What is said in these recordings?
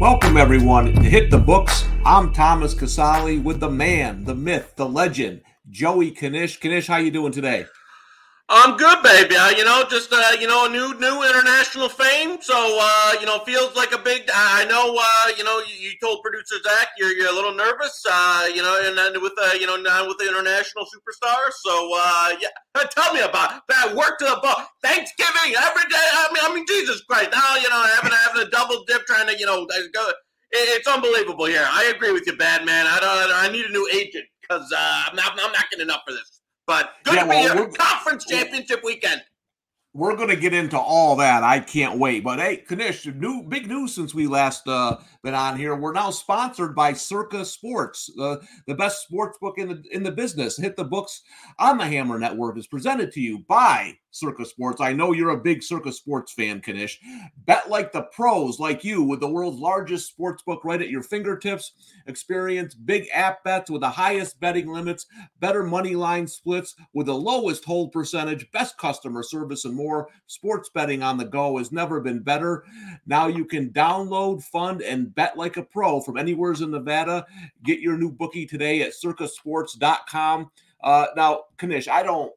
Welcome everyone to Hit the Books. I'm Thomas Casale with the man, the myth, the legend, Joey Knish. Knish, how you doing today? I'm good, baby. Uh, you know, just uh, you know, a new new international fame. So uh, you know, feels like a big. I know. Uh, you know, you, you, told producer Zach you're you're a little nervous. Uh, you know, and then with uh, you know now with the international superstar. So uh, yeah, tell me about that. Work to the ball. Thanksgiving every day. I mean, I mean, Jesus Christ. Now you know, having having a double dip, trying to you know go. It's unbelievable here. I agree with you, bad man. I don't. I need a new agent because uh, I'm not. I'm not getting enough for this. But good yeah, to well, be a conference championship weekend. We're going to get into all that. I can't wait. But hey, Knish, new big news since we last uh, been on here. We're now sponsored by Circa Sports, uh, the best sports book in the in the business. Hit the books on the Hammer Network is presented to you by Circa Sports. I know you're a big Circa Sports fan, Knish. Bet like the pros, like you, with the world's largest sports book right at your fingertips. Experience big app bets with the highest betting limits, better money line splits with the lowest hold percentage, best customer service, and more. Sports betting on the go has never been better. Now you can download, fund, and bet like a pro from anywhere's in Nevada. Get your new bookie today at circasports.com. Uh, now, Knish, I don't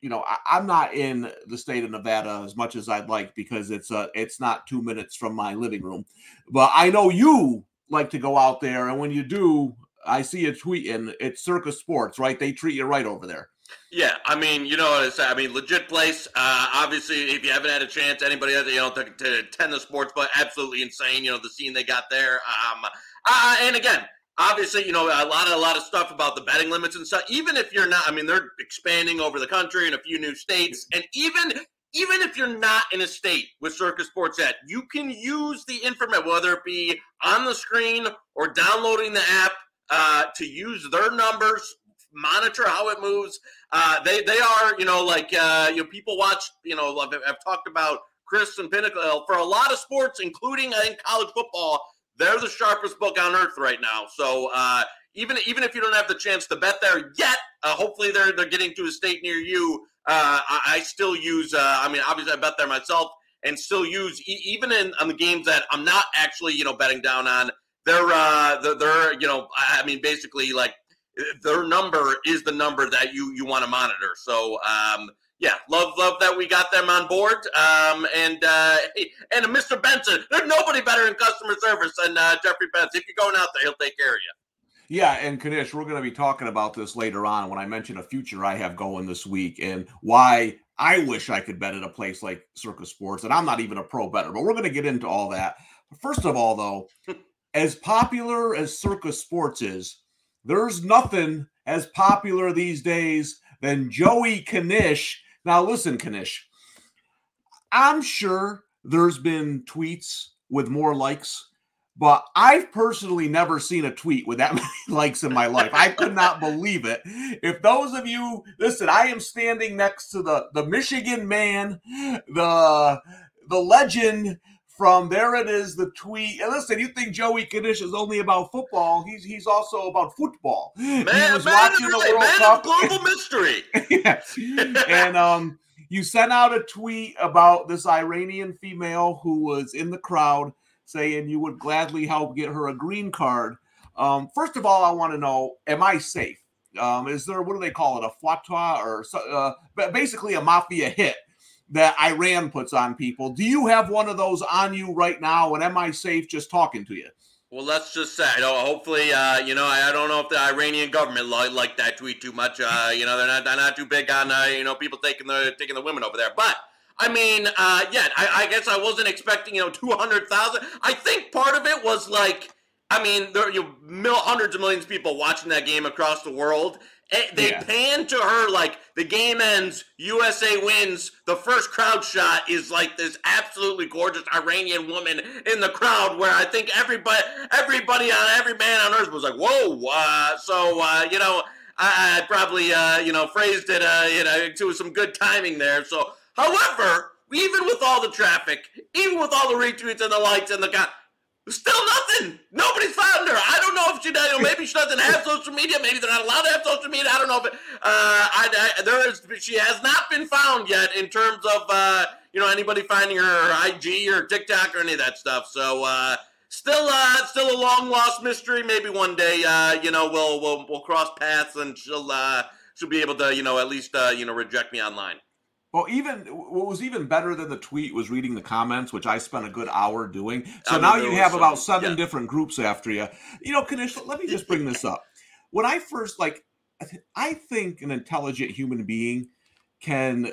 you know, I, am not in the state of Nevada as much as I'd like because it's uh it's not two minutes from my living room. But I know you like to go out there, and when you do, I see a tweet and it's Circa Sports, right? They treat you right over there. Yeah, I mean, you know, it's, I mean, legit place. Uh, obviously, if you haven't had a chance, anybody else you know to, to attend the sports, but absolutely insane. You know, the scene they got there. Um, uh, and again, obviously, you know, a lot of a lot of stuff about the betting limits and stuff. Even if you're not, I mean, they're expanding over the country in a few new states, and even even if you're not in a state with Circa Sports at, you can use the information, whether it be on the screen or downloading the app, uh, to use their numbers, monitor how it moves. Uh, they they are, you know, like uh, you know, people watch, you know, I've, I've talked about Chris and Pinnacle for a lot of sports, including I think college football they're the sharpest book on earth right now. So uh, even even if you don't have the chance to bet there yet, uh, hopefully they're they're getting to a state near you. Uh, I, I, still use. Uh, I mean, obviously I bet there myself, and still use e- even in on the games that I'm not actually you know betting down on. They're uh, they're, they're you know I mean basically like their number is the number that you you want to monitor. So um, yeah, love love that we got them on board. Um, and uh, and Mr. Benson, there's nobody better in customer service than uh, Jeffrey Benson. If you're going out there, he'll take care of you. Yeah, and Knish, we're going to be talking about this later on when I mention a future I have going this week and why I wish I could bet at a place like Circa Sports. And I'm not even a pro better, but we're going to get into all that. First of all, though, as popular as Circa Sports is, there's nothing as popular these days than Joey Knish now, listen, Knish, I'm sure there's been tweets with more likes, but I've personally never seen a tweet with that many likes in my life. I could not believe it. If those of you listen, I am standing next to the the Michigan man, the the legend from there it is the tweet. And listen, you think Joey Knish is only about football? He's he's also about football. Man, he was man watching the World man Cup. global mystery. yes. and um, you sent out a tweet about this Iranian female who was in the crowd saying you would gladly help get her a green card. Um, first of all, I want to know: Am I safe? Um, is there what do they call it? A fatwa or uh, basically a mafia hit? That Iran puts on people. Do you have one of those on you right now? And am I safe just talking to you? Well, let's just say, you know, hopefully, uh, you know, I, don't know if the Iranian government like, like that tweet too much. Uh, you know, they're not they're not too big on uh, you know people taking the taking the women over there. But I mean, uh, yeah, I, I guess I wasn't expecting you know two hundred thousand. I think part of it was like. I mean, there you know, hundreds of millions of people watching that game across the world, they yeah. pan to her like the game ends, USA wins. The first crowd shot is like this absolutely gorgeous Iranian woman in the crowd, where I think everybody, everybody on every man on earth was like, "Whoa!" Uh, so uh, you know, I, I probably uh, you know phrased it uh, you know to some good timing there. So, however, even with all the traffic, even with all the retweets and the likes and the Still nothing. Nobody's found her. I don't know if she, you know, maybe she doesn't have social media. Maybe they're not allowed to have social media. I don't know if uh, I, I, there is. She has not been found yet in terms of uh, you know anybody finding her, her IG or TikTok or any of that stuff. So uh, still uh still a long lost mystery. Maybe one day uh you know we'll we'll we'll cross paths and she'll uh she'll be able to you know at least uh you know reject me online. Well, even what was even better than the tweet was reading the comments, which I spent a good hour doing. So I mean, now you have about seven yeah. different groups after you. You know, Knish, let me just bring this up. When I first like, I think an intelligent human being can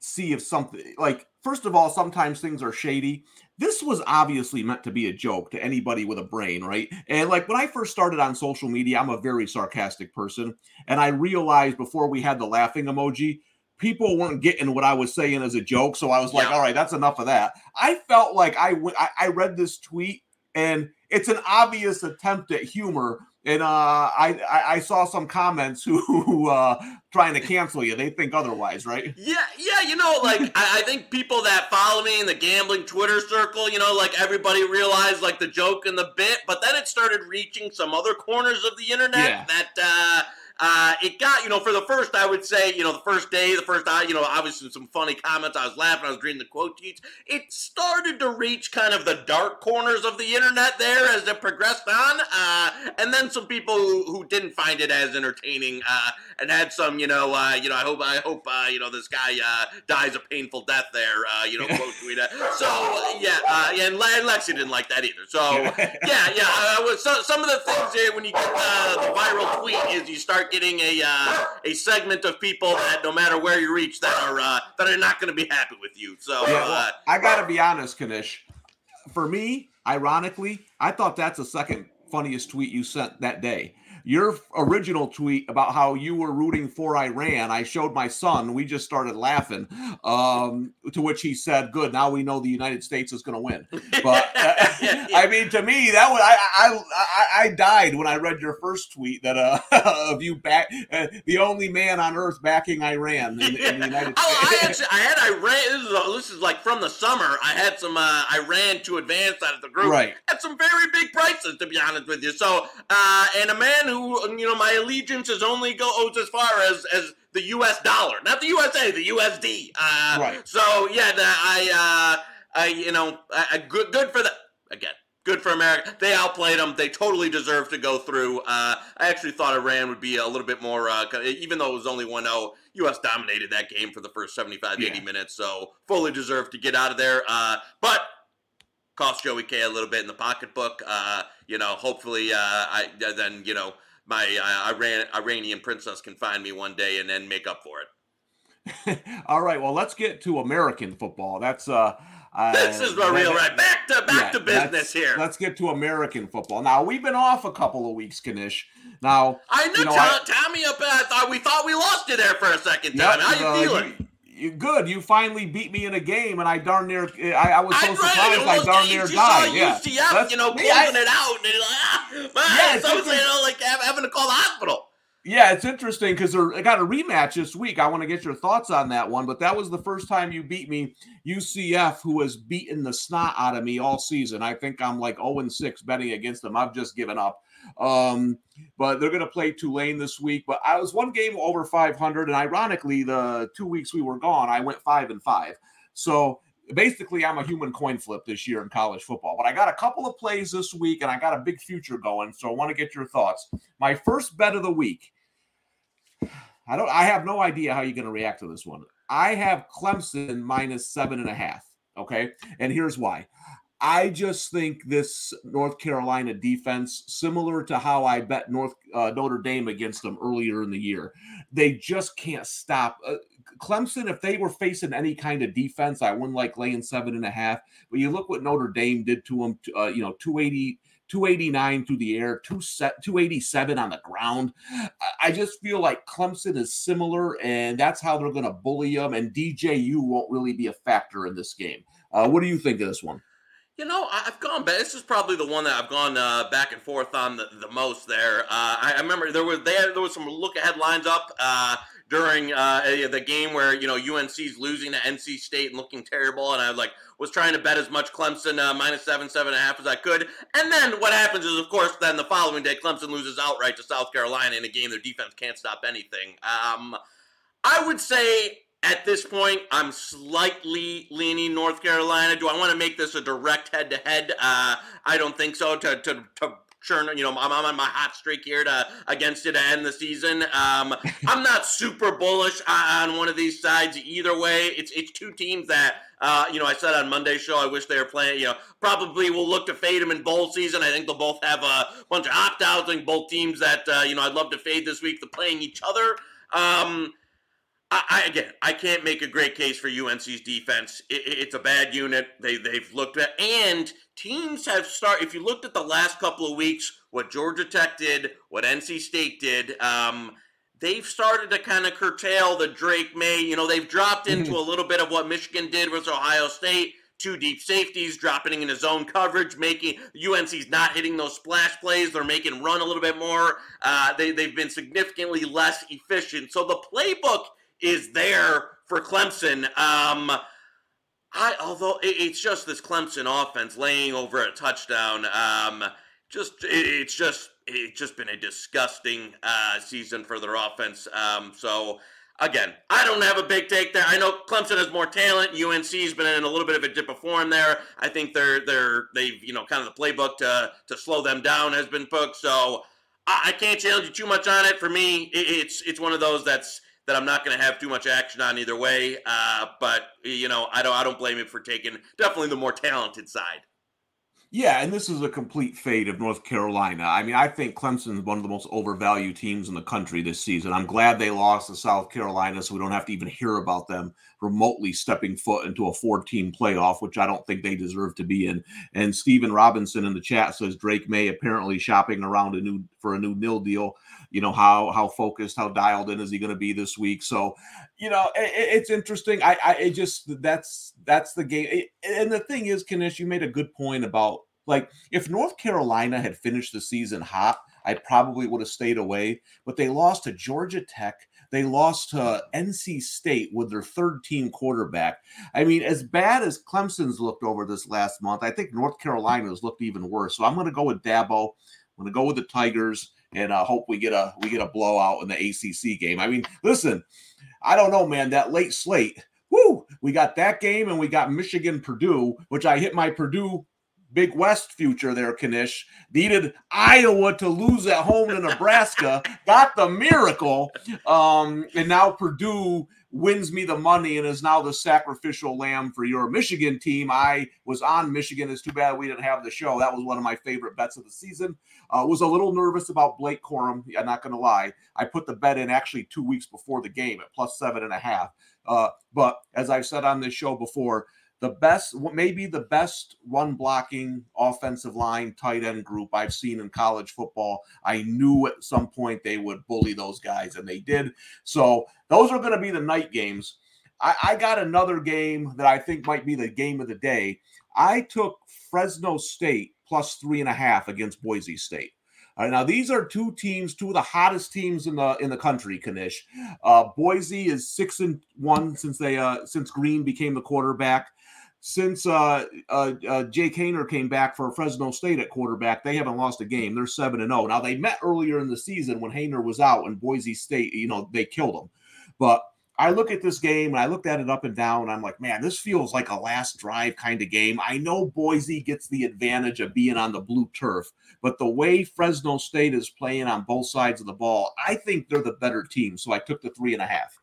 see if something like first of all, sometimes things are shady. This was obviously meant to be a joke to anybody with a brain, right? And like when I first started on social media, I'm a very sarcastic person. And I realized before we had the laughing emoji, people weren't getting what I was saying as a joke. So I was like, all right, that's enough of that. I felt like I, w- I read this tweet and it's an obvious attempt at humor. And uh, I, I saw some comments who, who uh, trying to cancel you. They think otherwise, right? Yeah, yeah. You know, like I, I, think people that follow me in the gambling Twitter circle, you know, like everybody realized like the joke and the bit, but then it started reaching some other corners of the internet yeah. that. Uh, uh, it got, you know, for the first, I would say, you know, the first day, the first, you know, obviously some funny comments. I was laughing. I was reading the quote tweets. It started to reach kind of the dark corners of the internet there as it progressed on. Uh, and then some people who, who didn't find it as entertaining uh, and had some, you know, uh, you know, I hope, I hope, uh, you know, this guy uh, dies a painful death there, uh, you know, quote tweet. So, yeah, uh, yeah, and, Lexi didn't like that either. So, yeah, yeah, so, some of the things here when you get uh, the viral tweet is you start getting a uh, a segment of people that no matter where you reach that are uh, that are not going to be happy with you. So yeah, well, uh, I got to be honest, Knish. For me, ironically, I thought that's the second funniest tweet you sent that day your original tweet about how you were rooting for Iran, I showed my son. We just started laughing. Um, to which he said, "Good, now we know the United States is going to win." But uh, I mean, to me, that was I, I I I died when I read your first tweet that uh of you back uh, the only man on earth backing Iran in, in the United oh, States. I actually I had Iran. This is, this is like from the summer. I had some uh, Iran to advance out of the group. Right. Had some very big prices to be honest with you. So uh, and a man who you know my allegiance is only goes as far as as the U.S. dollar, not the USA, the USD. Uh, right. So yeah, the, I uh, I you know I, I, good good for the again. Good for America. They outplayed them. They totally deserve to go through. Uh, I actually thought Iran would be a little bit more, uh, even though it was only 1 0, U.S. dominated that game for the first 75, yeah. 80 minutes. So fully deserved to get out of there. Uh, but cost Joey K a little bit in the pocketbook. Uh, you know, hopefully, uh, I then you know my uh, Iran, Iranian princess can find me one day and then make up for it. All right, well, let's get to American football. That's uh, uh this is the real right. Back to back yeah, to business here. Let's get to American football. Now we've been off a couple of weeks, Knish. Now I know, you know Tom, I, Tommy up. I thought we thought we lost you there for a second time. Yep, How you uh, feeling? You, good. You finally beat me in a game, and I darn near. I, I was so I surprised. I darn near died. Yeah, UCF, you know, pulling it out, and like, ah, man, yeah, you know, like having to call the hospital. Yeah, it's interesting because they're I got a rematch this week. I want to get your thoughts on that one, but that was the first time you beat me. UCF, who has beaten the snot out of me all season. I think I'm like 0 6 betting against them. I've just given up. Um, but they're going to play Tulane this week. But I was one game over 500, and ironically, the two weeks we were gone, I went five and five. So basically, I'm a human coin flip this year in college football. But I got a couple of plays this week, and I got a big future going. So I want to get your thoughts. My first bet of the week. I don't. I have no idea how you're going to react to this one. I have Clemson minus seven and a half. Okay, and here's why. I just think this North Carolina defense, similar to how I bet North uh, Notre Dame against them earlier in the year, they just can't stop. Uh, Clemson, if they were facing any kind of defense, I wouldn't like laying seven and a half. But you look what Notre Dame did to them. Uh, you know, 280, 289 through the air, two set, 287 on the ground. I just feel like Clemson is similar, and that's how they're going to bully them. And DJU won't really be a factor in this game. Uh, what do you think of this one? You know, I've gone back. This is probably the one that I've gone uh, back and forth on the, the most. There, uh, I, I, remember there was there, was some look ahead lines up uh, during uh, the game where you know UNC's losing to NC State and looking terrible, and I like was trying to bet as much Clemson uh, minus seven seven and a half as I could. And then what happens is, of course, then the following day Clemson loses outright to South Carolina in a game their defense can't stop anything. Um, I would say at this point, I'm slightly leaning North Carolina. Do I want to make this a direct head to head? I don't think so. To, to, to churn, you know, I'm, I'm on my hot streak here to against it to end the season. Um, I'm not super bullish on one of these sides either way. It's it's two teams that uh, you know I said on Monday's show I wish they were playing. You know, probably will look to fade them in bowl season. I think they'll both have a bunch of opt outs. I think both teams that uh, you know I'd love to fade this week. They're playing each other. Um, I, I, again, I can't make a great case for UNC's defense. It, it's a bad unit. They they've looked at and teams have started. If you looked at the last couple of weeks, what Georgia Tech did, what NC State did, um, they've started to kind of curtail the Drake Maye. You know, they've dropped into mm-hmm. a little bit of what Michigan did with Ohio State. Two deep safeties dropping into zone coverage, making UNC's not hitting those splash plays. They're making run a little bit more. Uh, they, they've been significantly less efficient. So the playbook is there for Clemson. Um, I although it's just this Clemson offense laying over a touchdown. Um, just it's just it's just been a disgusting uh, season for their offense. Um, so again, I don't have a big take there. I know Clemson has more talent. UNC's been in a little bit of a dip of form there. I think they're they're they've you know kind of the playbook to to slow them down has been booked. So I, can't challenge you too much on it. For me, it, it's it's one of those that's that I'm not going to have too much action on either way. Uh, but you know, I don't I don't blame him for taking definitely the more talented side. Yeah, and this is a complete fate of North Carolina. I mean, I think Clemson is one of the most overvalued teams in the country this season. I'm glad they lost to South Carolina, so we don't have to even hear about them remotely stepping foot into a four team playoff, which I don't think they deserve to be in. And Stephen Robinson in the chat says Drake Maye apparently shopping around a new for a new nil deal. You know how how focused, how dialed in is he going to be this week? So, you know, it, it's interesting. I, I it just that's that's the game. And the thing is, Knish, you made a good point about like if North Carolina had finished the season hot, I probably would have stayed away. But they lost to Georgia Tech. They lost to NC State with their third team quarterback. I mean, as bad as Clemson's looked over this last month, I think North Carolina's looked even worse. So I'm going to go with Dabo. I'm going to go with the Tigers and uh, hope we get a we get a blowout in the ACC game. I mean, listen, I don't know, man. That late slate, whoo, we got that game and we got Michigan Purdue, which I hit my Purdue Big West future there, Knish. Needed Iowa to lose at home to Nebraska, got the miracle. Um, and now Purdue wins me the money and is now the sacrificial lamb for your Michigan team. I was on Michigan. It's too bad we didn't have the show. That was one of my favorite bets of the season. Uh, was a little nervous about Blake Corum. I'm not going to lie. I put the bet in actually two weeks before the game at plus seven and a half. Uh, but as I've said on this show before, the best, maybe the best run blocking offensive line tight end group I've seen in college football. I knew at some point they would bully those guys, and they did. So those are going to be the night games. I, I got another game that I think might be the game of the day. I took Fresno State plus three and a half against Boise State. Right, now these are two teams, two of the hottest teams in the in the country. Knish, uh, Boise is six and one since they uh, since Green became the quarterback since uh, uh, uh, Jake Haener came back for Fresno State at quarterback, they haven't lost a game. They're seven and zero. Oh. Now they met earlier in the season when Haener was out, and Boise State, you know, they killed him. But I look at this game and I looked at it up and down, and I'm like, man, this feels like a last drive kind of game. I know Boise gets the advantage of being on the blue turf, but the way Fresno State is playing on both sides of the ball, I think they're the better team. So I took the three and a half.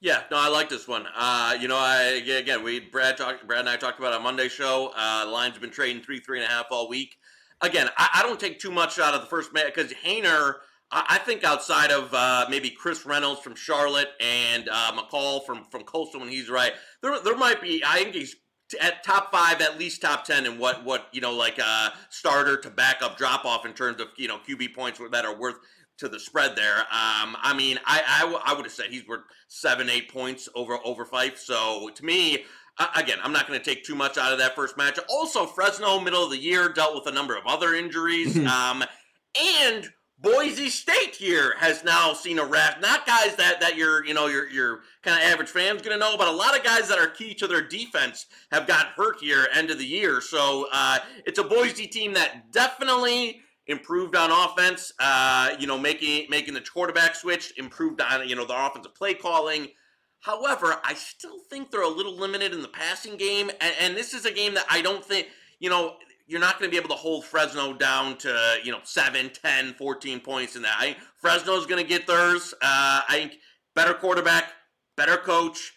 Yeah, no, I like this one. Uh, you know, I again, we Brad talked, Brad and I talked about on Monday show. Uh, lines have been trading three, three and a half all week. Again, I, I don't take too much out of the first man because Haener. I think outside of uh, maybe Chris Reynolds from Charlotte and uh, McCall from from Coastal when he's right, there there might be. I think he's at top five, at least top ten in what what you know like a uh, starter to backup drop off in terms of you know QB points that are worth to the spread there. Um, I mean, I, I, w- I would have said he's worth seven, eight points over over Fife. So to me, uh, again, I'm not going to take too much out of that first match. Also, Fresno, middle of the year, dealt with a number of other injuries, um, and Boise State here has now seen a raft. Not guys that that your you know your your kind of average fans going to know, but a lot of guys that are key to their defense have got hurt here end of the year. So uh, it's a Boise team that definitely improved on offense. Uh, you know, making making the quarterback switch, improved on you know the offensive play calling. However, I still think they're a little limited in the passing game. And, and this is a game that I don't think, you know, you're not going to be able to hold Fresno down to, you know, 7, 10, 14 points in that. I think Fresno's going to get theirs. Uh, I think better quarterback, better coach,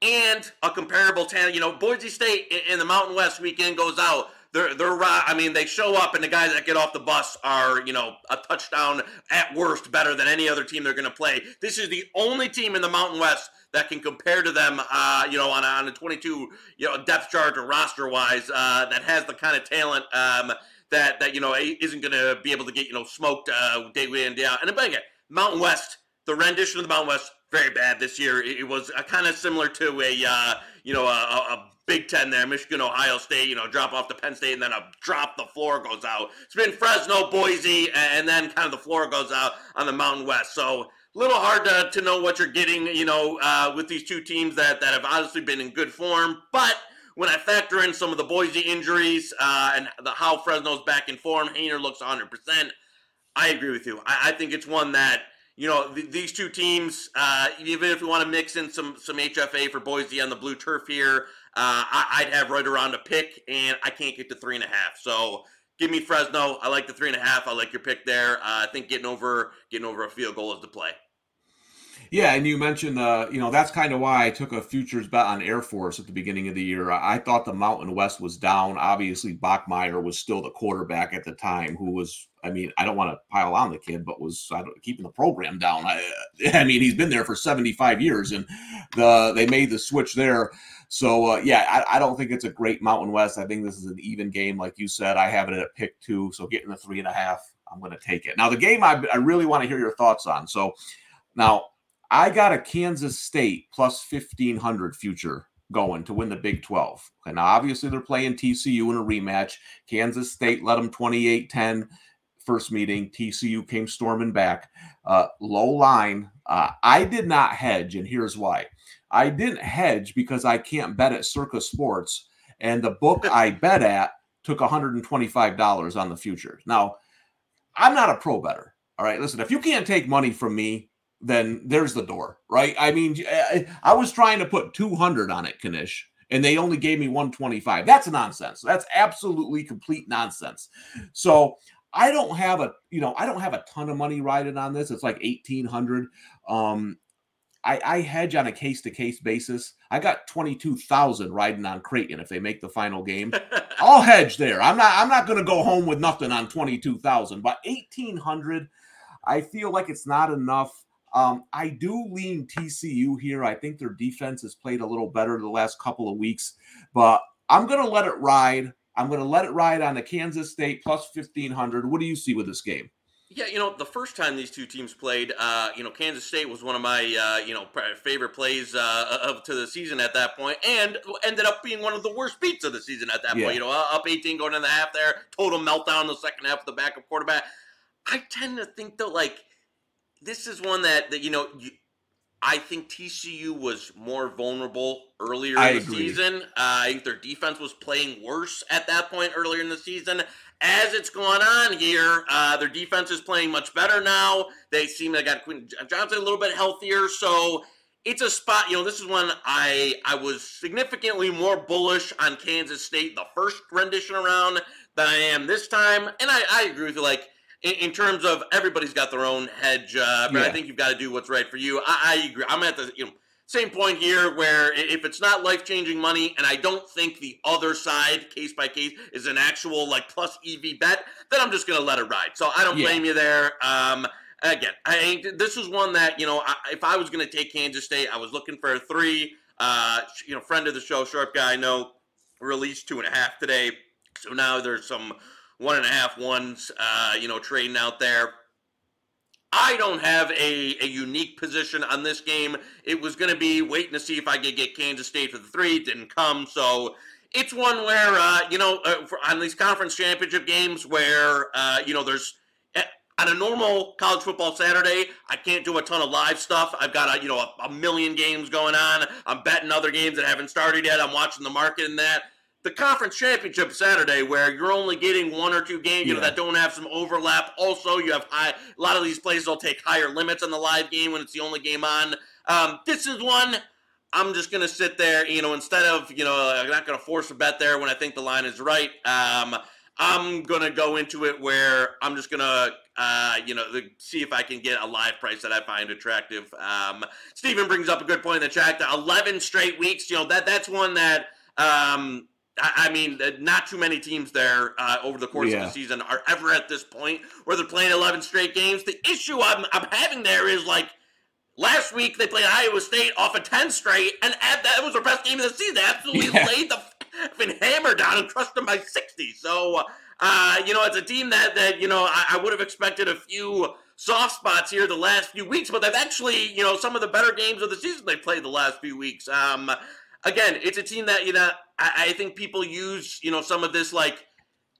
and a comparable talent. You know, Boise State in the Mountain West weekend goes out they're they're I mean they show up and the guys that get off the bus are you know a touchdown at worst better than any other team they're going to play. This is the only team in the Mountain West that can compare to them, uh, you know, on a, on a 22 you know depth chart or roster wise uh, that has the kind of talent. Um, that, that you know isn't going to be able to get you know smoked uh, day in and day out. And again, Mountain West, the rendition of the Mountain West, very bad this year. It, was kind of similar to a uh, you know a, a Big Ten there, Michigan, Ohio State, you know, drop off to Penn State, and then a drop the floor goes out. It's been Fresno, Boise, and then kind of the floor goes out on the Mountain West. So a little hard to, to know what you're getting, you know, uh, with these two teams that, that have obviously been in good form. But when I factor in some of the Boise injuries uh, and the, how Fresno's back in form, Haener looks 100%. I agree with you. I, I think it's one that you know, th- these two teams, uh, even if we want to mix in some some HFA for Boise on the blue turf here, uh, I, would have right around a pick, and I can't get to three and a half. So give me Fresno. I like the three and a half. I like your pick there. Uh, I think getting over getting over a field goal is the play. Yeah, and you mentioned, uh, you know, that's kind of why I took a futures bet on Air Force at the beginning of the year. I thought the Mountain West was down. Obviously, Bachmeier was still the quarterback at the time, who was, I mean, I don't want to pile on the kid, but was keeping the program down. I, I, mean, he's been there for 75 years, and the they made the switch there. So, uh, yeah, I, I, don't think it's a great Mountain West. I think this is an even game, like you said. I have it at pick two, so getting the three and a half, I'm going to take it. Now, the game I, I really want to hear your thoughts on. So, now I got a Kansas State plus 1500 future going to win the Big 12. And obviously they're playing TCU in a rematch. Kansas State let them 28 10 first meeting. TCU came storming back. Uh, low line. Uh, I did not hedge, and here's why. I didn't hedge because I can't bet at Circa Sports, and the book I bet at took $125 on the future. Now, I'm not a pro better. All right, listen, if you can't take money from me, then there's the door, right? I mean, I was trying to put 200 on it, Knish, and they only gave me 125. That's nonsense. That's absolutely complete nonsense. So I don't have a, you know, I don't have a ton of money riding on this. It's like 1800. Um, I, I hedge on a case to case basis. I got 22,000 riding on Creighton if they make the final game. I'll hedge there. I'm not, I'm not going to go home with nothing on 22,000, but 1800, I feel like it's not enough um, I do lean TCU here. I think their defense has played a little better the last couple of weeks, but I'm going to let it ride. I'm going to let it ride on the Kansas State plus 1500. What do you see with this game? Yeah, you know, the first time these two teams played, uh, you know, Kansas State was one of my, uh, you know, favorite plays uh, of to the season at that point, and ended up being one of the worst beats of the season at that yeah. point. You know, up 18 going in the half there, total meltdown in the second half of the backup quarterback. I tend to think though, like this is one that that you know you, I think TCU was more vulnerable earlier in the season. Uh, I think their defense was playing worse at that point earlier in the season. As it's going on here, uh, their defense is playing much better now. They seem to got Quinn Johnson a little bit healthier, so it's a spot. You know, this is one I I was significantly more bullish on Kansas State the first rendition around than I am this time, and I, I agree with you. Like in, in, terms of everybody's got their own hedge, uh, but yeah. I think you've got to do what's right for you. I, I, agree. I'm at the you know same point here where if it's not life changing money, and I don't think the other side, case by case, is an actual like plus EV bet, then I'm just going to let it ride. So I don't yeah. blame you there. Um, again, I this is one that you know I, if I was going to take Kansas State, I was looking for a three. Uh, you know, friend of the show, Sharp Guy, I know released two and a half today. So now there's some one and a half ones, uh, you know, trading out there. I don't have a, a unique position on this game. It was going to be waiting to see if I could get Kansas State for the three. It didn't come. So it's one where, uh, you know, uh, for, on these conference championship games where, uh, you know, there's eh, on a normal college football Saturday, I can't do a ton of live stuff. I've got a, you know, a, a million games going on. I'm betting other games that haven't started yet. I'm watching the market in that the conference championship Saturday, where you're only getting one or two games, you know, that don't have some overlap. Also, you have high. A lot of these places will take higher limits on the live game when it's the only game on. Um, this is one I'm just gonna sit there. You know, instead of you know, I'm not gonna force a bet there when I think the line is right. Um, I'm gonna go into it where I'm just gonna, uh, you know, see if I can get a live price that I find attractive. Um, Stephen brings up a good point in the chat. The 11 straight weeks, you know, that that's one that, um, I, I mean, not too many teams there uh, over the course yeah. of the season are ever at this point where they're playing 11 straight games. The issue I'm, I'm having there is like Last week they played Iowa State off a of 10 straight, and that was their best game of the season. They absolutely yeah. laid the effing hammer down and crushed them by 60. So, uh, you know, it's a team that, that you know, I, I would have expected a few soft spots here the last few weeks, but they've actually, you know, some of the better games of the season they played the last few weeks. Um, again, it's a team that, you know, I, I think people use, you know, some of this like,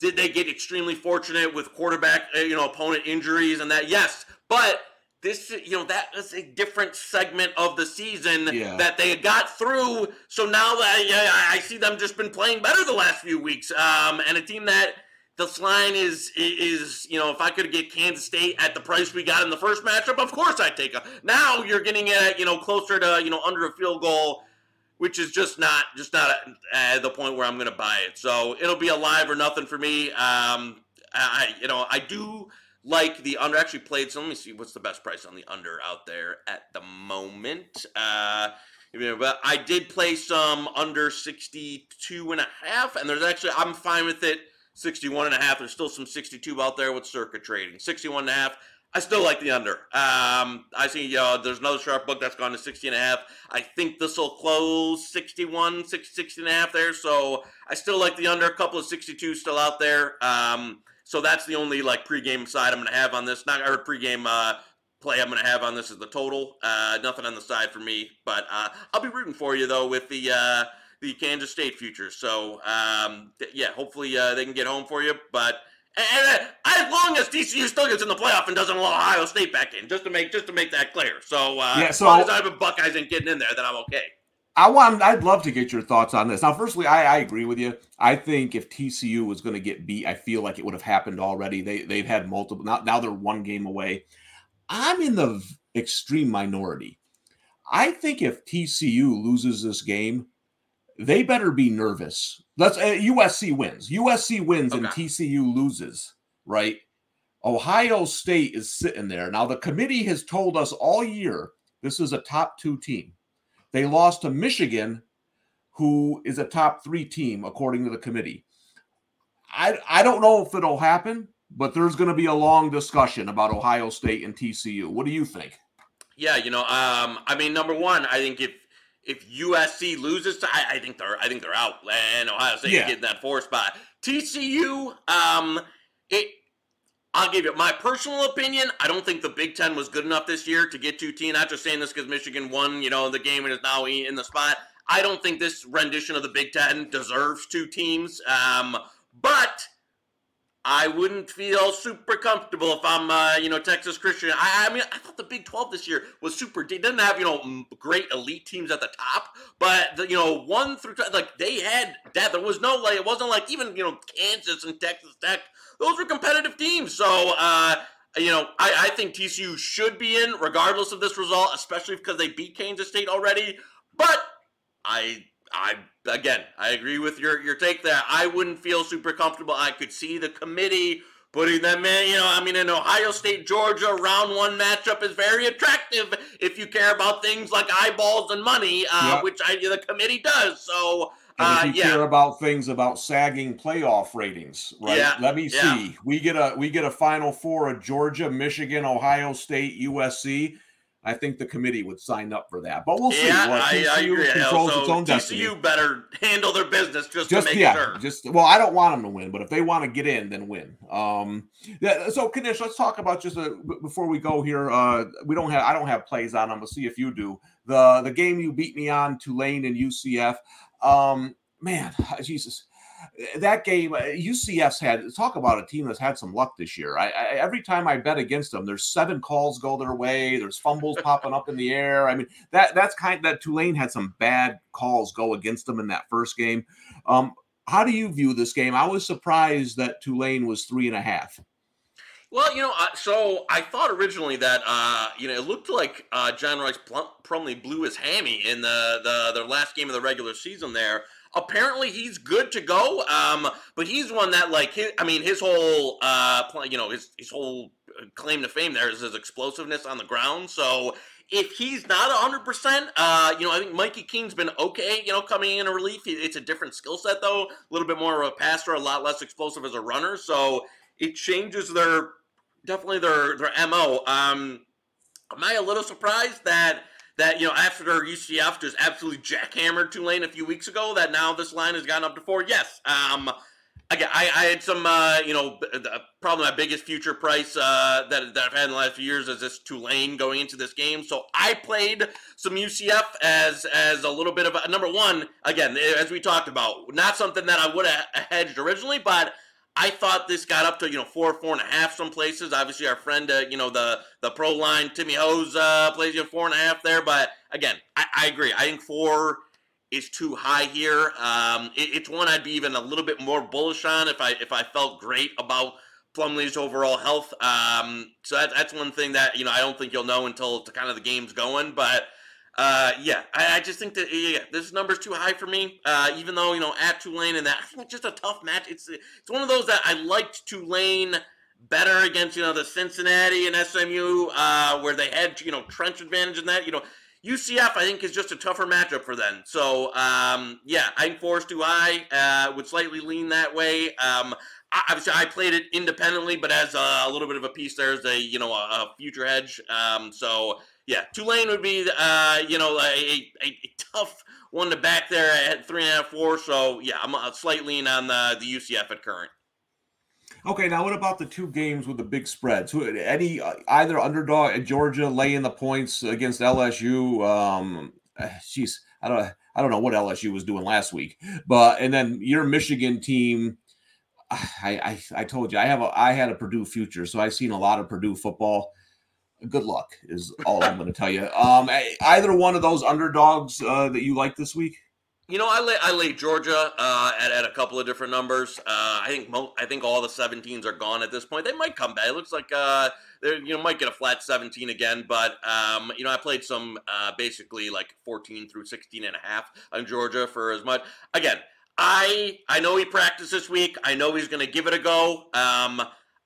did they get extremely fortunate with quarterback, uh, you know, opponent injuries and that? Yes, but this you know that is a different segment of the season yeah. that they got through so now I, I see them just been playing better the last few weeks um, and a team that this line is is you know if I could get Kansas State at the price we got in the first matchup of course I'd take a now you're getting it you know closer to you know under a field goal which is just not just not at the point where I'm going to buy it so it'll be a live or nothing for me um, I you know I do like the under actually played. So let me see what's the best price on the under out there at the moment. Uh, but I did play some under 62 and a half, and there's actually, I'm fine with it. 61 and a half. There's still some 62 out there with Circa trading. 61 and a half. I still like the under. Um, I see uh, there's another sharp book that's gone to 60 and a half. I think this will close 61, 60 and a half there. So I still like the under. A couple of 62 still out there. Um, so that's the only like pregame side I'm going to have on this. Not or pregame uh, play I'm going to have on this is the total. Uh, nothing on the side for me, but uh, I'll be rooting for you though with the uh, the Kansas State futures. So um, th- yeah, hopefully uh, they can get home for you. But and, uh, as long as TCU still gets in the playoff and doesn't allow Ohio State back in, just to make just to make that clear. So, uh, yeah, so as long as I have a Buckeyes ain't getting in there, then I'm okay. I want. I'd love to get your thoughts on this. Now, firstly, I, I agree with you. I think if TCU was going to get beat, I feel like it would have happened already. They they've had multiple. Now, now they're one game away. I'm in the extreme minority. I think if TCU loses this game, they better be nervous. Let's uh, USC wins. USC wins okay. and TCU loses. Right? Ohio State is sitting there now. The committee has told us all year this is a top two team. They lost to Michigan, who is a top three team according to the committee. I I don't know if it'll happen, but there's going to be a long discussion about Ohio State and TCU. What do you think? Yeah, you know, um, I mean, number one, I think if if USC loses, to, I, I think they're I think they're out, and Ohio State yeah. getting that four spot. TCU, um, it I'll give you my personal opinion. I don't think the Big Ten was good enough this year to get two teams. Not just saying this because Michigan won, you know, the game and is now in the spot. I don't think this rendition of the Big Ten deserves two teams. Um, but I wouldn't feel super comfortable if I'm, uh, you know, Texas Christian. I, I, mean, I thought the Big 12 this year was super deep. Didn't have, you know, great elite teams at the top, but, the, you know, one through, like, they had depth. There was no, like, it wasn't like even, you know, Kansas and Texas Tech those were competitive teams. So, uh, you know, I, I, think TCU should be in regardless of this result, especially because they beat Kansas State already. But I, I again, I agree with your your take there. I wouldn't feel super comfortable. I could see the committee putting them in. You know, I mean, an Ohio State Georgia round one matchup is very attractive if you care about things like eyeballs and money, uh, yep. which I, the committee does. So if uh, you yeah. care about things about sagging playoff ratings, right? Yeah, Let me yeah. see. We get a we get a final four of Georgia, Michigan, Ohio State, USC. I think the committee would sign up for that, but we'll see. Yeah, well, I, I, agree. Controls its own destiny. Better handle their business just, just to make yeah, sure. Just well, I don't want them to win, but if they want to get in, then win. Um, yeah. So, Knish, let's talk about just a, before we go here. Uh, we don't have I don't have plays on them. We'll see if you do. The the game you beat me on, Tulane and UCF. Um, man, Jesus, that game, UCF's uh, had talk about a team that's had some luck this year. I, I, every time I bet against them, there's seven calls go their way. There's fumbles popping up in the air. I mean, that that's kind that Tulane had some bad calls go against them in that first game. Um, how do you view this game? I was surprised that Tulane was three and a half. Well, you know, uh, so I thought originally that uh, you know it looked like uh, John Rhys Plumlee blew his hammy in the, the the last game of the regular season there. Apparently, he's good to go. Um, but he's one that like his, I mean, his whole uh, you know his his whole claim to fame there is his explosiveness on the ground. So if he's not 100%, uh, you know, I think Mikey Keene's been okay, you know, coming in a relief. It's a different skill set, though. A little bit more of a passer, a lot less explosive as a runner. So it changes their definitely their their mo. Um, am I a little surprised that that you know after UCF just absolutely jackhammered Tulane a few weeks ago that now this line has gone up to four? Yes. Um, again, I, I had some, uh, you know, probably my biggest future price uh, that, that I've had in the last few years is this Tulane going into this game. So I played some UCF as as a little bit of a number one. Again, as we talked about, not something that I would have hedged originally, but I thought this got up to you know four, four and a half some places. Obviously, our friend, uh, you know the the pro line Timmy Hose uh, plays you four and a half there. But again, I, I agree. I think four is too high here. Um, it, it's one I'd be even a little bit more bullish on if I if I felt great about Plumlee's overall health. Um, so that, that's one thing that you know I don't think you'll know until kind of the game's going, but. Uh, yeah, I, I, just think that yeah, this number's too high for me. Uh, even though you know at Tulane and that, I think it's just a tough match. It's it's one of those that I liked Tulane better against you know the Cincinnati and SMU uh, where they had you know trench advantage in that. You know UCF I think is just a tougher matchup for them. So um, yeah, I'm forced too high. Uh, would slightly lean that way. Um, obviously I played it independently, but as a, a, little bit of a piece there as a you know a, a future hedge. Um, so yeah, Tulane would be, uh, you know, a, a, a, tough one to back there at three and a half, four. So yeah, I'm a slight lean on the, the UCF at current. Okay, now what about the two games with the big spreads? Who, any uh, either underdog at Georgia laying the points against LSU? Um, jeez, I don't, I don't know what LSU was doing last week, but and then your Michigan team. I, I, I told you I have a I had a Purdue future, so I've seen a lot of Purdue football good luck is all I'm going to tell you. Um, either one of those underdogs uh, that you like this week? You know, I lay I Georgia uh, at, at a couple of different numbers. Uh, I think mo- I think all the 17s are gone at this point. They might come back. It looks like uh, they you know might get a flat 17 again. But um, you know, I played some uh, basically like 14 through 16 and a half on Georgia for as much. Again, I I know he practiced this week. I know he's going to give it a go. Um,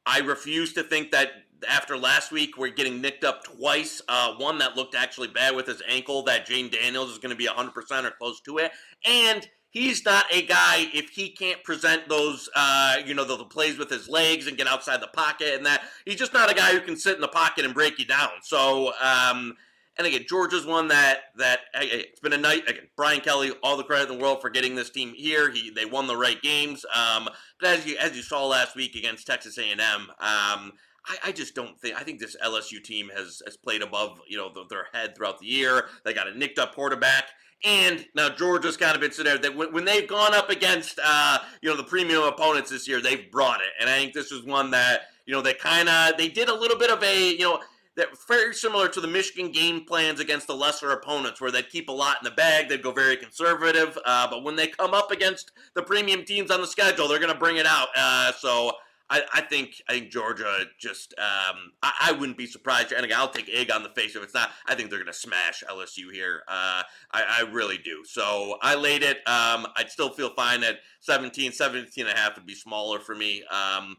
I refuse to think that after last week, we're getting nicked up twice. Uh, one that looked actually bad with his ankle, that Jayden Daniels is going to be 100% or close to it. And he's not a guy, if he can't present those, uh, you know, the, the, plays with his legs and get outside the pocket and that, he's just not a guy who can sit in the pocket and break you down. So, um, and again, Georgia's one that that it's been a night. Again, Brian Kelly, all the credit in the world for getting this team here. He they won the right games. Um, but as you as you saw last week against Texas A&M, um, I, I, just don't think. I think this LSU team has has played above you know the, their head throughout the year. They got a nicked up quarterback. And now Georgia's kind of been sitting there that when, when they've gone up against uh, you know the premium opponents this year, they've brought it. And I think this is one that you know they kind of they did a little bit of a you know that very similar to the Michigan game plans against the lesser opponents, where they'd keep a lot in the bag, they'd go very conservative. Uh, but when they come up against the premium teams on the schedule, they're going to bring it out. Uh, so I, I, think I think Georgia just um, I, I, wouldn't be surprised. And again, I'll take egg on the face if it's not. I think they're going to smash LSU here. Uh, I, I, really do. So I laid it. Um, I'd still feel fine at 17, 17 and a half would be smaller for me. Um,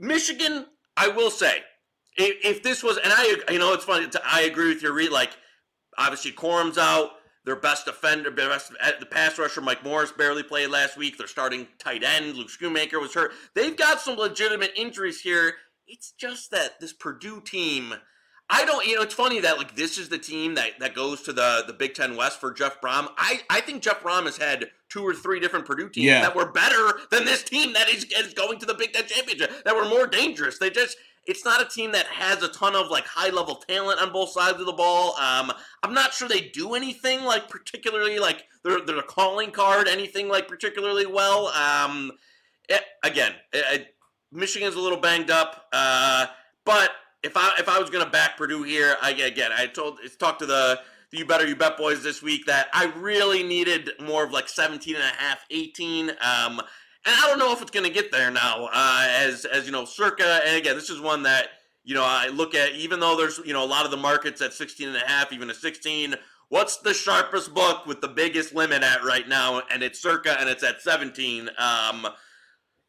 Michigan, I will say, if, if, this was, and I, you know, it's funny. I agree with your read. Like, obviously, Corum's out. Their best defender, best, the pass rusher, Mike Morris, barely played last week. Their starting tight end, Luke Schoonmaker, was hurt. They've got some legitimate injuries here. It's just that this Purdue team, I don't, you know, it's funny that like this is the team that, that goes to the, the Big Ten West for Jeff Brohm. I, I think Jeff Brohm has had two or three different Purdue teams yeah. that were better than this team that is, is going to the Big Ten Championship, that were more dangerous. They just, it's not a team that has a ton of like high level talent on both sides of the ball. Um, I'm not sure they do anything like particularly like they're they're a calling card anything like particularly well. Um, it, eh, again, it, eh, it, Michigan's a little banged up, uh, but if I if I was gonna back Purdue here, I again I told talked to the the You Better You Bet boys this week that I really needed more of like 17 and a half, 18. Um, and I don't know if it's going to get there now. Uh, as as you know, circa, and again, this is one that you know I look at. Even though there's you know a lot of the markets at 16 and a half, even a 16. What's the sharpest book with the biggest limit at right now? And it's circa, and it's at 17. Um,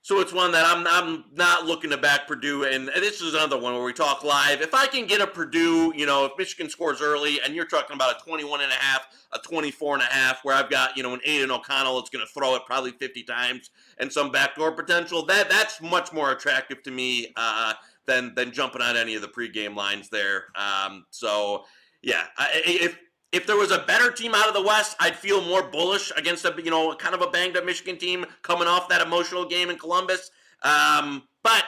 so it's one that I'm I'm not looking to back Purdue, and this is another one where we talk live. If I can get a Purdue, you know, if Michigan scores early, and you're talking about a 21 and a half, a 24 and a half, where I've got you know an Aidan O'Connell that's going to throw it probably 50 times and some backdoor potential, that that's much more attractive to me uh, than than jumping on any of the pregame lines there. Um, so yeah, if if there was a better team out of the West, I'd feel more bullish against a you know kind of a banged up Michigan team coming off that emotional game in Columbus. Um, but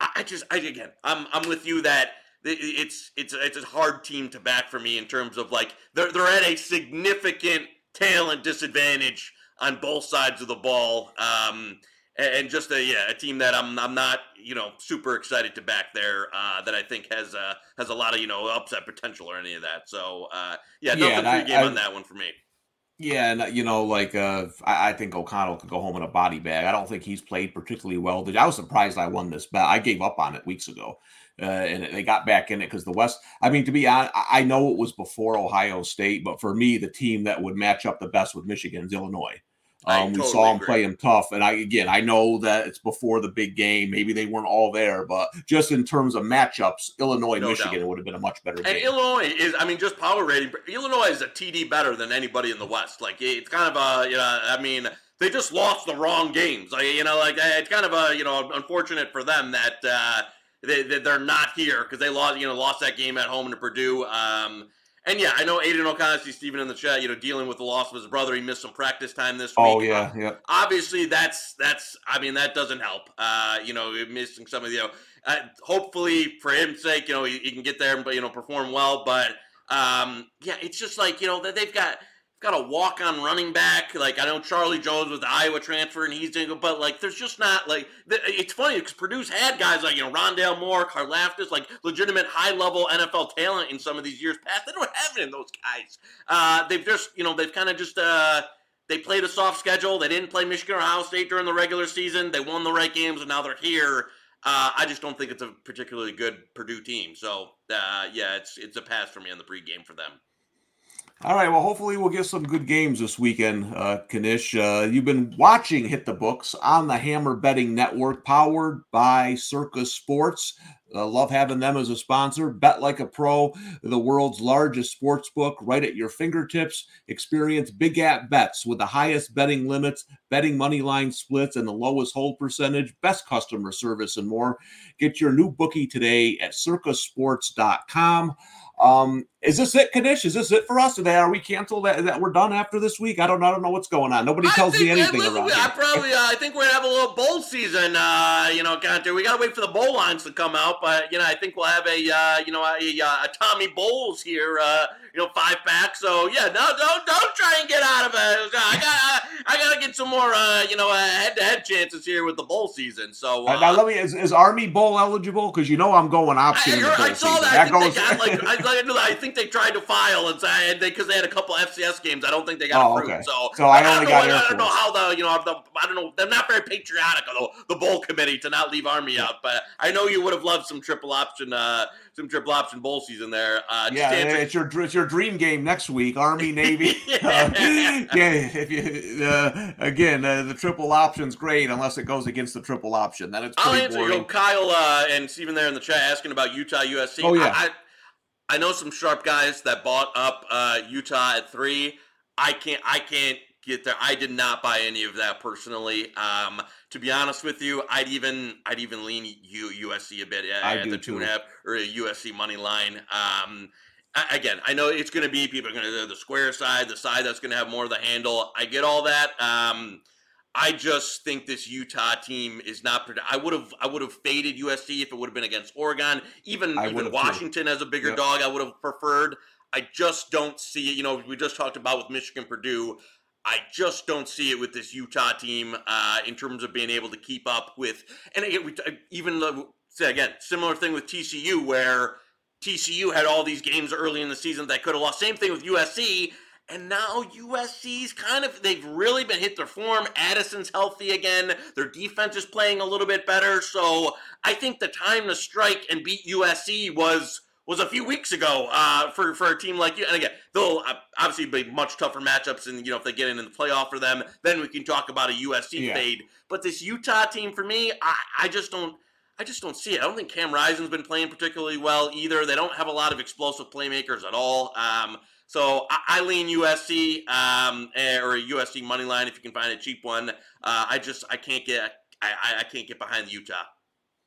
I just I, again I'm I'm with you that it's it's it's a hard team to back for me in terms of like they're they're at a significant talent disadvantage on both sides of the ball. Um, and just a yeah a team that I'm I'm not you know super excited to back there uh, that I think has uh, has a lot of you know upset potential or any of that. So uh, yeah, no yeah, game I, on that one for me. Yeah, and you know, like uh, I, I, think O'Connell could go home in a body bag. I don't think he's played particularly well. I was surprised I won this bet. I gave up on it weeks ago, uh, and they got back in it because the West. I mean, to be honest, I know it was before Ohio State, but for me, the team that would match up the best with Michigan is Illinois. Um, we saw him play him tough, and I again I know that it's before the big game. Maybe they weren't all there, but just in terms of matchups, Illinois no Michigan doubt. would have been a much better. And game. Illinois is, I mean, just power rating. Illinois is a TD better than anybody in the West. Like it's kind of a, you know, I mean, they just lost the wrong games. Like you know, like it's kind of a, you know, unfortunate for them that. uh they, they're not here because they lost, you know, lost that game at home to Purdue. Um, and yeah, I know Aidan O'Connell, see Stephen in the chat, you know, dealing with the loss of his brother. He missed some practice time this oh, week. Oh yeah, yeah. Obviously, that's that's. I mean, that doesn't help. Uh, you know, missing some of the. You know, uh, hopefully, for his sake, you know, he, he, can get there and you know perform well. But um, yeah, it's just like you know that they've got got a walk on running back. Like I know Charlie Jones with the Iowa transfer, and he's doing, but like there's just not like it's funny because Purdue's had guys like you know Rondale Moore, Karlaftis, like legitimate high level NFL talent in some of these years past. They don't have any of those guys. Uh, they've just you know they've kind of just. Uh, they played a soft schedule. They didn't play Michigan or Ohio State during the regular season. They won the right games, and now they're here. Uh, I just don't think it's a particularly good Purdue team. So uh, yeah, it's it's a pass for me on the pregame for them. All right. Well, hopefully we'll get some good games this weekend, uh, Knish. Uh, you've been watching Hit the Books on the Hammer Betting Network, powered by Circa Sports. Uh, love having them as a sponsor. Bet like a pro, the world's largest sports book, right at your fingertips. Experience big at bets with the highest betting limits, betting money line splits, and the lowest hold percentage, best customer service, and more. Get your new bookie today at circasports.com. Um, is this it, Knish? Is this it for us today? Are we canceled? That, that we're done after this week? I don't, I don't know what's going on. Nobody tells me anything listen, around I probably, uh, I think we're gonna have a little bowl season. Uh, you know, Gunter. We gotta wait for the bowl lines to come out, but you know, I think we'll have a, uh, you know, a, a, a Tommy Bowles here. Uh, you know, five pack. So yeah, no, don't don't try and get out of it. I got I, I got to get some more, uh, you know, head to head chances here with the bowl season. So uh, now let me is, is Army Bowl eligible? Because you know I'm going option. I, I saw that. that I, think goes... got, like, I, I, think they tried to file and say because they, had a couple FCS games. I don't think they got oh, approved. Okay. So so I, only got. Know, I don't know how the you know the, I don't know. They're not very patriotic the, the bowl committee to not leave Army out, but I know you would have loved some triple option. Uh, some triple option bowl season there. Uh, yeah, it's your it's your dream game next week, Army Navy. yeah. Uh, yeah, if you uh, again uh, the triple option's great unless it goes against the triple option. Then it's I'll answer boring. you. Kyle uh, and Stephen there in the chat asking about Utah USC. Oh yeah. I, I, I know some sharp guys that bought up uh, Utah at three. I can't I can't get there. I did not buy any of that personally. Um, to be honest with you, I'd even I'd even lean U, USC a bit at, at the two too. and a half or a USC money line. Um, I, again, I know it's going to be people are going to the square side, the side that's going to have more of the handle. I get all that. Um, I just think this Utah team is not. I would have I would have faded USC if it would have been against Oregon. Even even Washington too. as a bigger yep. dog, I would have preferred. I just don't see it. You know, we just talked about with Michigan, Purdue. I just don't see it with this Utah team uh, in terms of being able to keep up with. And again, we, even say again, similar thing with TCU where TCU had all these games early in the season that could have lost. Same thing with USC. And now USC's kind of, they've really been hit their form. Addison's healthy again. Their defense is playing a little bit better. So I think the time to strike and beat USC was was a few weeks ago uh, for for a team like you. And again, they'll uh, obviously be much tougher matchups, and you know if they get in in the playoff for them, then we can talk about a USC yeah. fade. But this Utah team, for me, I, I just don't. I just don't see it. I don't think Cam Rising's been playing particularly well either. They don't have a lot of explosive playmakers at all. Um, so I, I, lean USC um, eh, or a USC money line if you can find a cheap one. Uh, I just I can't get I, I can't get behind the Utah.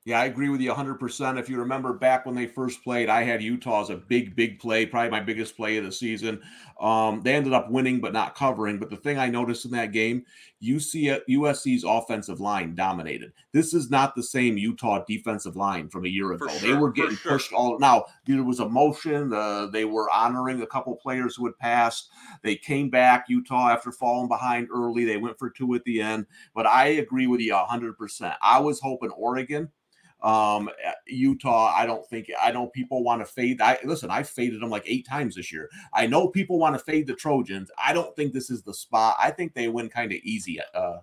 Yeah, I agree with you 100%. If you remember back when they first played, I had Utah as a big, big play, probably my biggest play of the season. Um, they ended up winning, but not covering. But the thing I noticed in that game, UC, USC's offensive line dominated. This is not the same Utah defensive line from a year ago. Sure, they were getting sure. pushed all. Now, there was a motion. Uh, they were honoring a couple players who had passed. They came back, Utah, after falling behind early. They went for two at the end. But I agree with you 100%. I was hoping Oregon um, eh, Utah, I don't think I know people want to fade. I listen, I faded them like eight times this year. I know people want to fade the Trojans. I don't think this is the spot. I think they win kind of easy uh,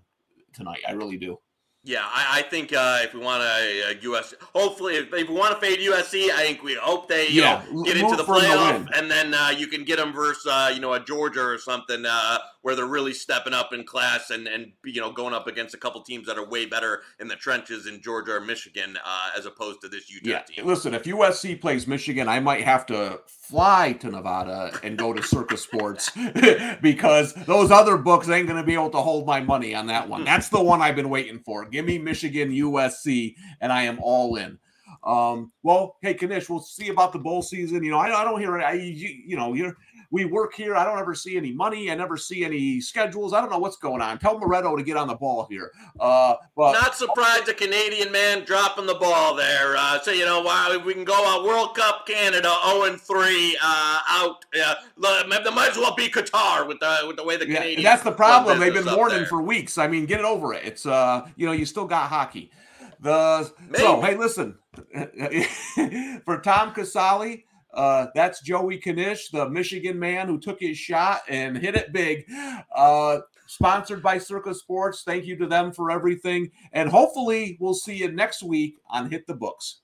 tonight. I really do. Yeah, I, I think uh, if we want a, a US, hopefully, if, if we want to fade USC, I think we hope they you yeah, know, get into the playoff, and then uh, you can get them versus uh, you know a Georgia or something uh, where they're really stepping up in class and and you know going up against a couple teams that are way better in the trenches in Georgia or Michigan uh, as opposed to this Utah yeah. team. Listen, if USC plays Michigan, I might have to fly to Nevada and go to Circa Sports because those other books ain't going to be able to hold my money on that one. That's the one I've been waiting for. Give me Michigan, USC, and I am all in. Um, well, hey, Knish, we'll see about the bowl season. You know, I, I don't hear, I, you, you know, you're, we work here. I don't ever see any money. I never see any schedules. I don't know what's going on. Tell Moretto to get on the ball here. Uh, but not surprised a Canadian man dropping the ball there. Uh, so you know why we can go out World Cup Canada 0 and 3 uh, out. Uh, there might as well be Qatar with the with the way the yeah, Canadians. That's the problem. They've been warning for weeks. I mean, get it over it. It's uh, you know, you still got hockey. The Maybe. so hey, listen for Tom Casale. Uh, that's Joey Knish, the Michigan man who took his shot and hit it big. Uh, sponsored by Circa Sports. Thank you to them for everything. And hopefully, we'll see you next week on Hit the Books.